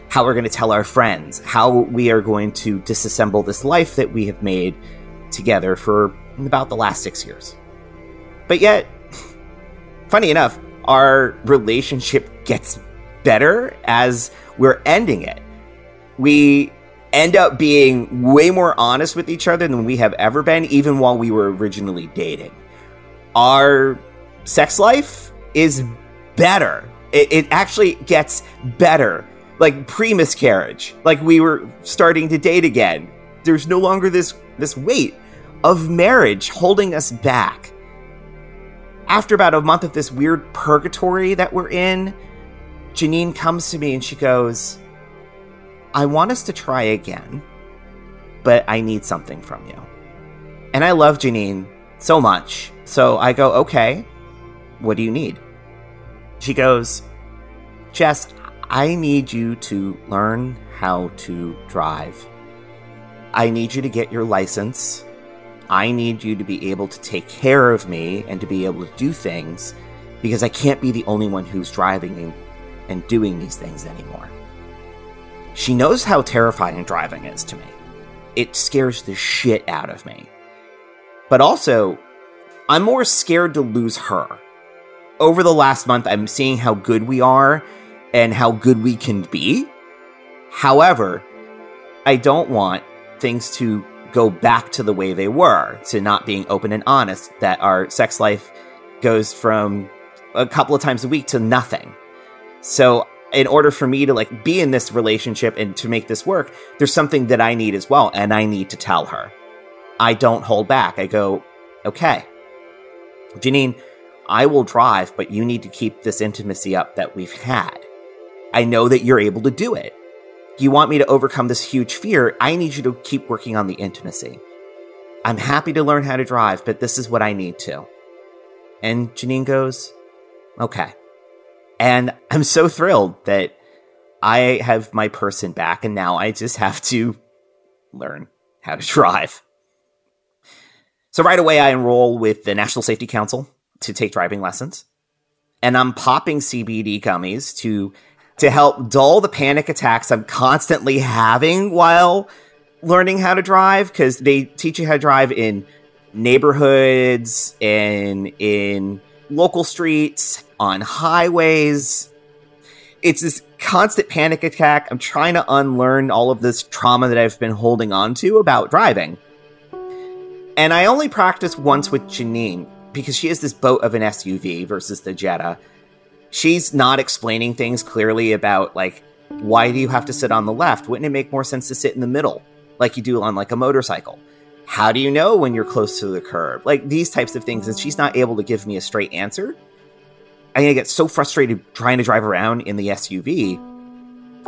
how we're going to tell our friends, how we are going to disassemble this life that we have made together for about the last six years. But yet, funny enough, our relationship gets better as we're ending it. We end up being way more honest with each other than we have ever been, even while we were originally dating. Our sex life is better. It, it actually gets better, like pre miscarriage, like we were starting to date again. There's no longer this this weight of marriage holding us back. After about a month of this weird purgatory that we're in, Janine comes to me and she goes, I want us to try again, but I need something from you. And I love Janine so much. So I go, okay, what do you need? She goes, Jess, I need you to learn how to drive. I need you to get your license. I need you to be able to take care of me and to be able to do things because I can't be the only one who's driving and, and doing these things anymore. She knows how terrifying driving is to me. It scares the shit out of me. But also, I'm more scared to lose her. Over the last month, I'm seeing how good we are and how good we can be. However, I don't want things to go back to the way they were, to not being open and honest, that our sex life goes from a couple of times a week to nothing. So in order for me to like be in this relationship and to make this work, there's something that I need as well, and I need to tell her. I don't hold back. I go, okay, Janine, I will drive, but you need to keep this intimacy up that we've had. I know that you're able to do it. You want me to overcome this huge fear. I need you to keep working on the intimacy. I'm happy to learn how to drive, but this is what I need to. And Janine goes, okay. And I'm so thrilled that I have my person back, and now I just have to learn how to drive. So right away, I enroll with the National Safety Council to take driving lessons, and I'm popping CBD gummies to to help dull the panic attacks I'm constantly having while learning how to drive because they teach you how to drive in neighborhoods and in local streets, on highways. It's this constant panic attack. I'm trying to unlearn all of this trauma that I've been holding on to about driving. And I only practiced once with Janine because she has this boat of an SUV versus the Jetta. She's not explaining things clearly about like why do you have to sit on the left? Wouldn't it make more sense to sit in the middle like you do on like a motorcycle? How do you know when you're close to the curb? Like these types of things and she's not able to give me a straight answer. I get so frustrated trying to drive around in the SUV.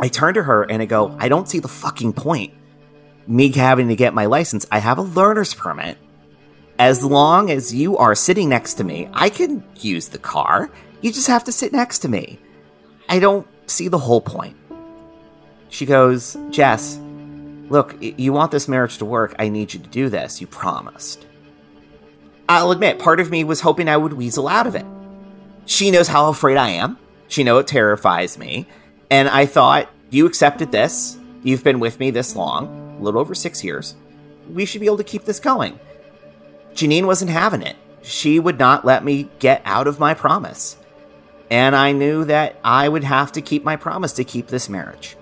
I turn to her and I go, I don't see the fucking point me having to get my license. I have a learner's permit. As long as you are sitting next to me, I can use the car. You just have to sit next to me. I don't see the whole point. She goes, Jess, look, you want this marriage to work. I need you to do this. You promised. I'll admit, part of me was hoping I would weasel out of it. She knows how afraid I am. She know it terrifies me. And I thought, you accepted this. You've been with me this long, a little over six years. We should be able to keep this going. Janine wasn't having it. she would not let me get out of my promise. And I knew that I would have to keep my promise to keep this marriage.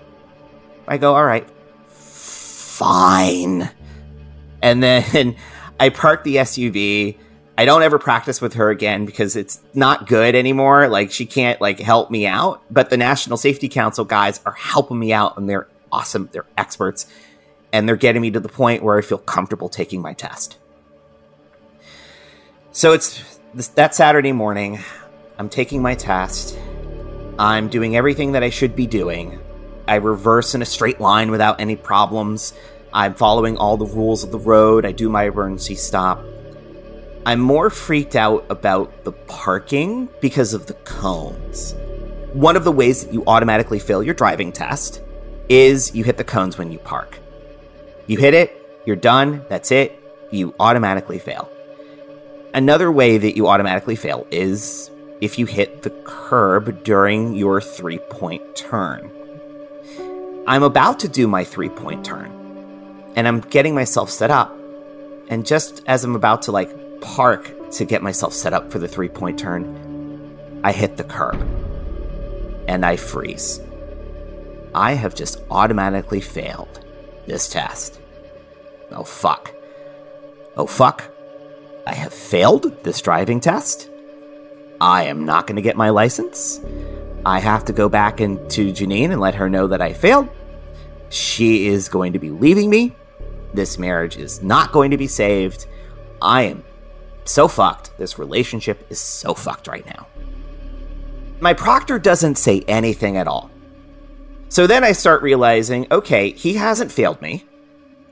I go, all right, fine. And then I park the SUV. I don't ever practice with her again because it's not good anymore. Like she can't like help me out. But the National Safety Council guys are helping me out and they're awesome. They're experts. And they're getting me to the point where I feel comfortable taking my test. So it's that Saturday morning. I'm taking my test. I'm doing everything that I should be doing. I reverse in a straight line without any problems. I'm following all the rules of the road. I do my emergency stop. I'm more freaked out about the parking because of the cones. One of the ways that you automatically fail your driving test is you hit the cones when you park. You hit it, you're done, that's it, you automatically fail. Another way that you automatically fail is if you hit the curb during your three point turn. I'm about to do my three point turn, and I'm getting myself set up. And just as I'm about to like park to get myself set up for the three point turn, I hit the curb and I freeze. I have just automatically failed this test. Oh fuck. Oh fuck. I have failed this driving test. I am not going to get my license. I have to go back into Janine and let her know that I failed. She is going to be leaving me. This marriage is not going to be saved. I am so fucked. This relationship is so fucked right now. My proctor doesn't say anything at all. So then I start realizing okay, he hasn't failed me.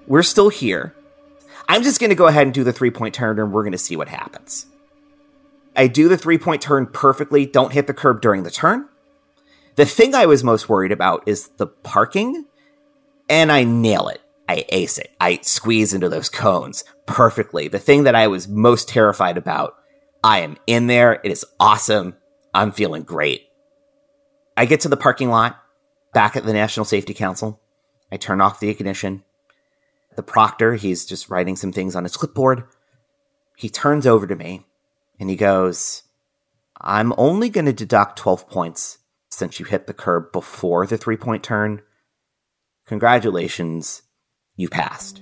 We're still here. I'm just going to go ahead and do the three point turn and we're going to see what happens. I do the three point turn perfectly, don't hit the curb during the turn. The thing I was most worried about is the parking, and I nail it. I ace it. I squeeze into those cones perfectly. The thing that I was most terrified about, I am in there. It is awesome. I'm feeling great. I get to the parking lot back at the National Safety Council. I turn off the ignition. The proctor, he's just writing some things on his clipboard. He turns over to me and he goes, I'm only going to deduct 12 points since you hit the curb before the three point turn. Congratulations, you passed.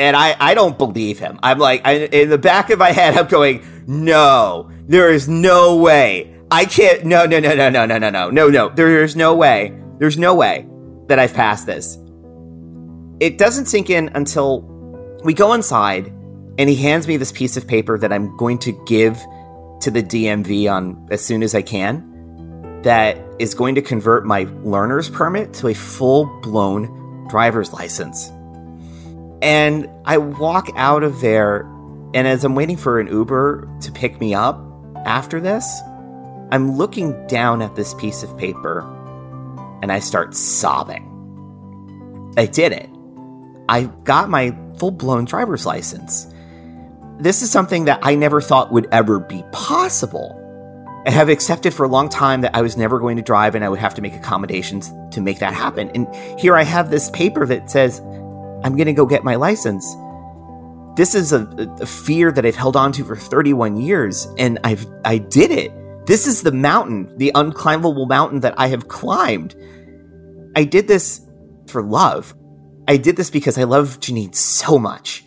And I, I don't believe him. I'm like, I, in the back of my head, I'm going, no, there is no way. I can't, no, no, no, no, no, no, no, no, no, no. There's no way. There's no way that I've passed this. It doesn't sink in until we go inside and he hands me this piece of paper that I'm going to give to the DMV on as soon as I can that is going to convert my learner's permit to a full-blown driver's license. And I walk out of there and as I'm waiting for an Uber to pick me up after this, I'm looking down at this piece of paper and I start sobbing. I did it. I got my full blown driver's license this is something that I never thought would ever be possible. I have accepted for a long time that I was never going to drive and I would have to make accommodations to make that happen. And here I have this paper that says, I'm going to go get my license. This is a, a, fear that I've held on to for 31 years, and I've I did it. This is the mountain, the unclimbable mountain that I have climbed. I did this for love. I did this because I love Janine so much.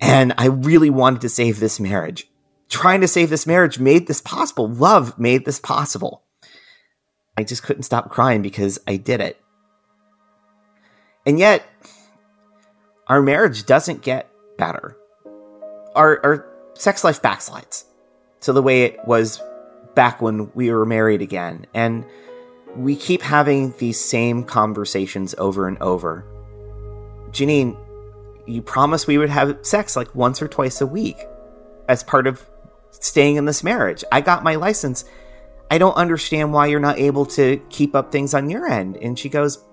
And I really wanted to save this marriage. Trying to save this marriage made this possible. Love made this possible. I just couldn't stop crying because I did it. And yet, our marriage doesn't get better. Our, our sex life backslides to the way it was back when we were married again. And we keep having these same conversations over and over. Janine, you promised we would have sex like once or twice a week as part of staying in this marriage. I got my license. I don't understand why you're not able to keep up things on your end. And she goes,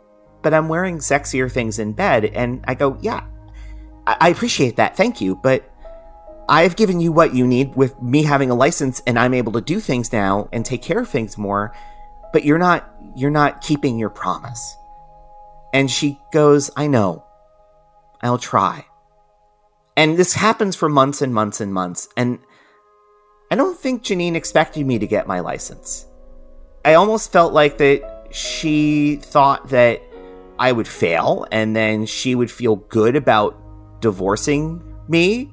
But I'm wearing sexier things in bed. And I go, Yeah, I, I appreciate that. Thank you. But I've given you what you need with me having a license and I'm able to do things now and take care of things more. But you're not you're not keeping your promise. And she goes, I know. I'll try. And this happens for months and months and months. And I don't think Janine expected me to get my license. I almost felt like that she thought that I would fail and then she would feel good about divorcing me,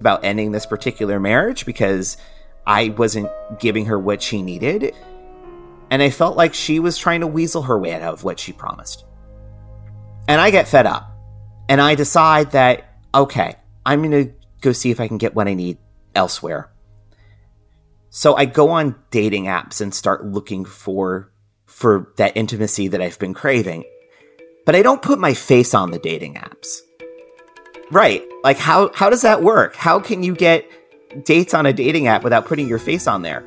about ending this particular marriage because I wasn't giving her what she needed. And I felt like she was trying to weasel her way out of what she promised. And I get fed up. And I decide that, okay, I'm going to go see if I can get what I need elsewhere. So I go on dating apps and start looking for for that intimacy that I've been craving. But I don't put my face on the dating apps. Right. Like how how does that work? How can you get dates on a dating app without putting your face on there?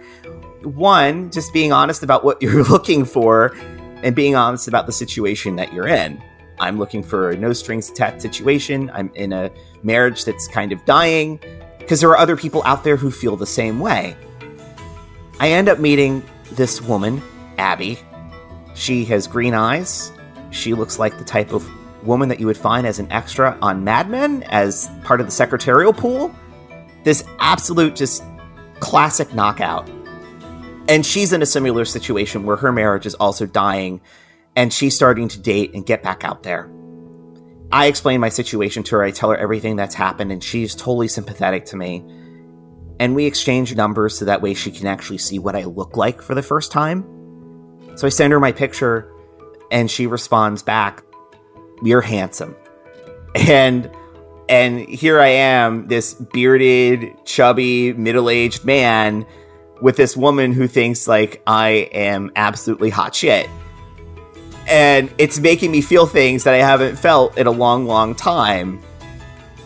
One, just being honest about what you're looking for and being honest about the situation that you're in. I'm looking for a no strings attached situation. I'm in a marriage that's kind of dying because there are other people out there who feel the same way. I end up meeting this woman, Abby. She has green eyes. She looks like the type of woman that you would find as an extra on Mad Men as part of the secretarial pool. This absolute, just classic knockout. And she's in a similar situation where her marriage is also dying and she's starting to date and get back out there. I explain my situation to her. I tell her everything that's happened, and she's totally sympathetic to me. And we exchange numbers so that way she can actually see what I look like for the first time. So I send her my picture, and she responds back, You're handsome. And and here I am, this bearded, chubby, middle-aged man with this woman who thinks like I am absolutely hot shit and it's making me feel things that I haven't felt in a long, long time.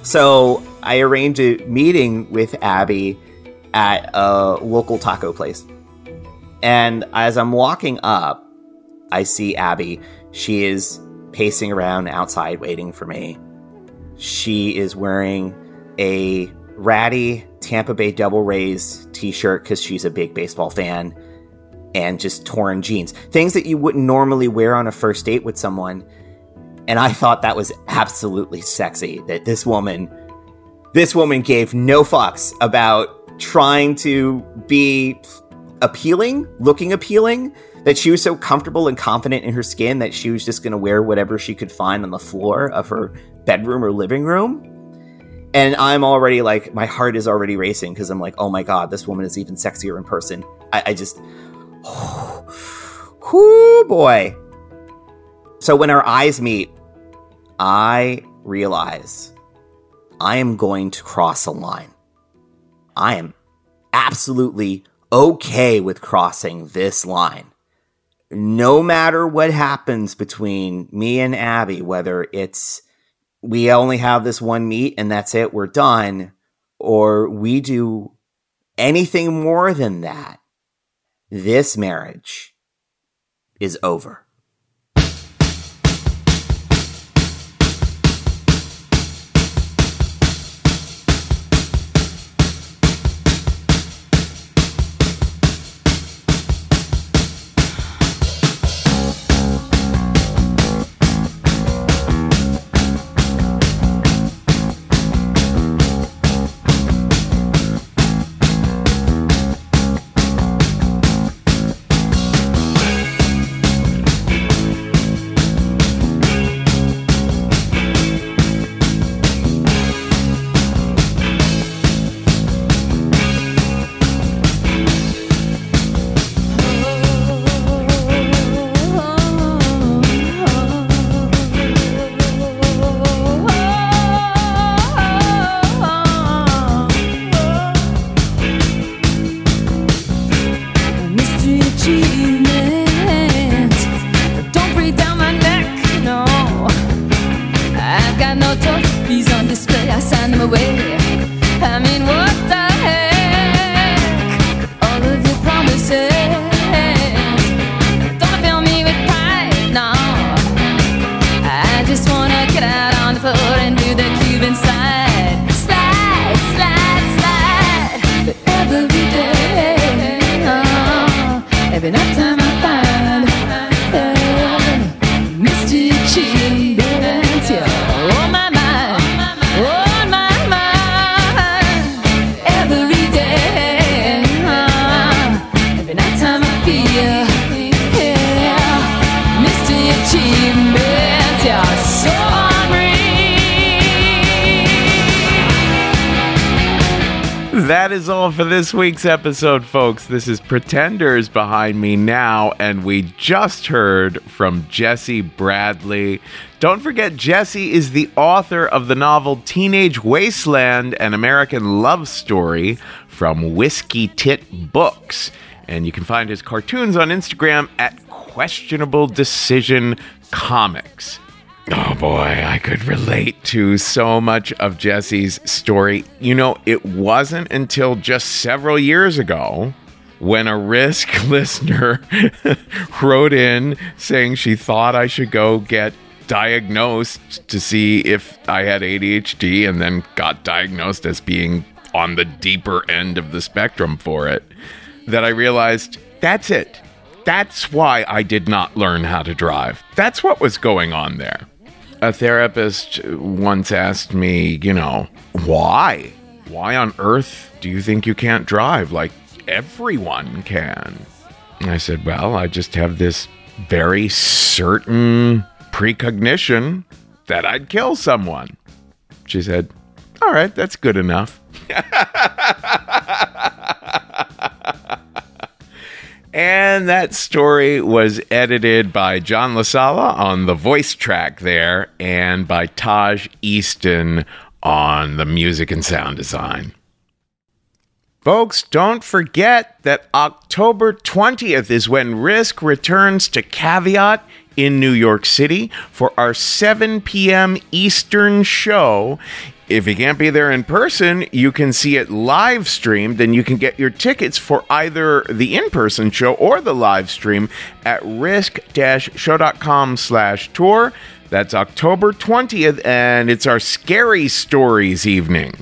So I arranged a meeting with Abby at a local taco place. And as I'm walking up, I see Abby. She is pacing around outside waiting for me. She is wearing a ratty Tampa Bay Devil Rays t shirt because she's a big baseball fan and just torn jeans. Things that you wouldn't normally wear on a first date with someone. And I thought that was absolutely sexy that this woman this woman gave no fucks about trying to be appealing, looking appealing, that she was so comfortable and confident in her skin that she was just going to wear whatever she could find on the floor of her bedroom or living room. And I'm already like, my heart is already racing because I'm like, oh my God, this woman is even sexier in person. I, I just, Whoo boy. So when our eyes meet, I realize I am going to cross a line. I am absolutely okay with crossing this line. No matter what happens between me and Abby, whether it's we only have this one meet and that's it, we're done, or we do anything more than that, this marriage is over. This week's episode, folks. This is Pretenders behind me now, and we just heard from Jesse Bradley. Don't forget, Jesse is the author of the novel Teenage Wasteland An American Love Story from Whiskey Tit Books. And you can find his cartoons on Instagram at Questionable Decision Comics. Oh boy, I could relate to so much of Jesse's story. You know, it wasn't until just several years ago when a risk listener wrote in saying she thought I should go get diagnosed to see if I had ADHD and then got diagnosed as being on the deeper end of the spectrum for it that I realized that's it. That's why I did not learn how to drive. That's what was going on there. A therapist once asked me, you know, why? Why on earth do you think you can't drive like everyone can? I said, well, I just have this very certain precognition that I'd kill someone. She said, all right, that's good enough. And that story was edited by John Lasala on the voice track there and by Taj Easton on the music and sound design. Folks, don't forget that October 20th is when Risk returns to Caveat in New York City for our 7 p.m. Eastern show. If you can't be there in person, you can see it live streamed. and you can get your tickets for either the in-person show or the live stream at risk-show.com slash tour. That's October 20th, and it's our Scary Stories evening.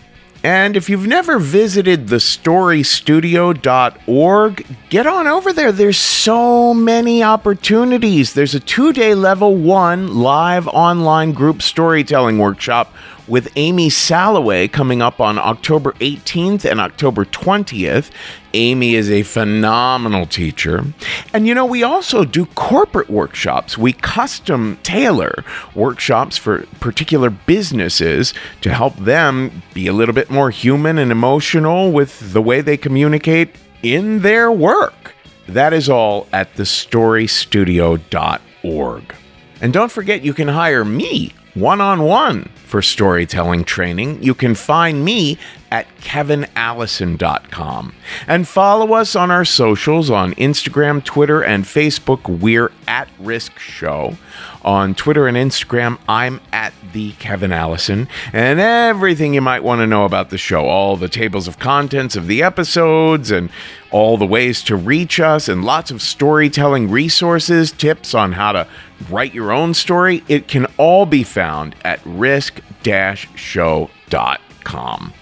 And if you've never visited thestorystudio.org, get on over there. There's so many opportunities. There's a two day level one live online group storytelling workshop with Amy Salloway coming up on October 18th and October 20th. Amy is a phenomenal teacher. And you know, we also do corporate workshops. We custom tailor workshops for particular businesses to help them be a little bit more human and emotional with the way they communicate in their work. That is all at thestorystudio.org. And don't forget, you can hire me one on one for storytelling training. You can find me at kevinallison.com and follow us on our socials on Instagram, Twitter, and Facebook. We're at Risk Show. On Twitter and Instagram, I'm at the Kevin Allison, and everything you might want to know about the show, all the tables of contents of the episodes, and all the ways to reach us, and lots of storytelling resources, tips on how to write your own story. It can all be found at risk-show.com.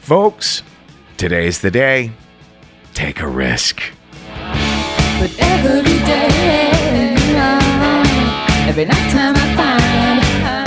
Folks, today's the day. Take a risk. But every day, every night time I find uh,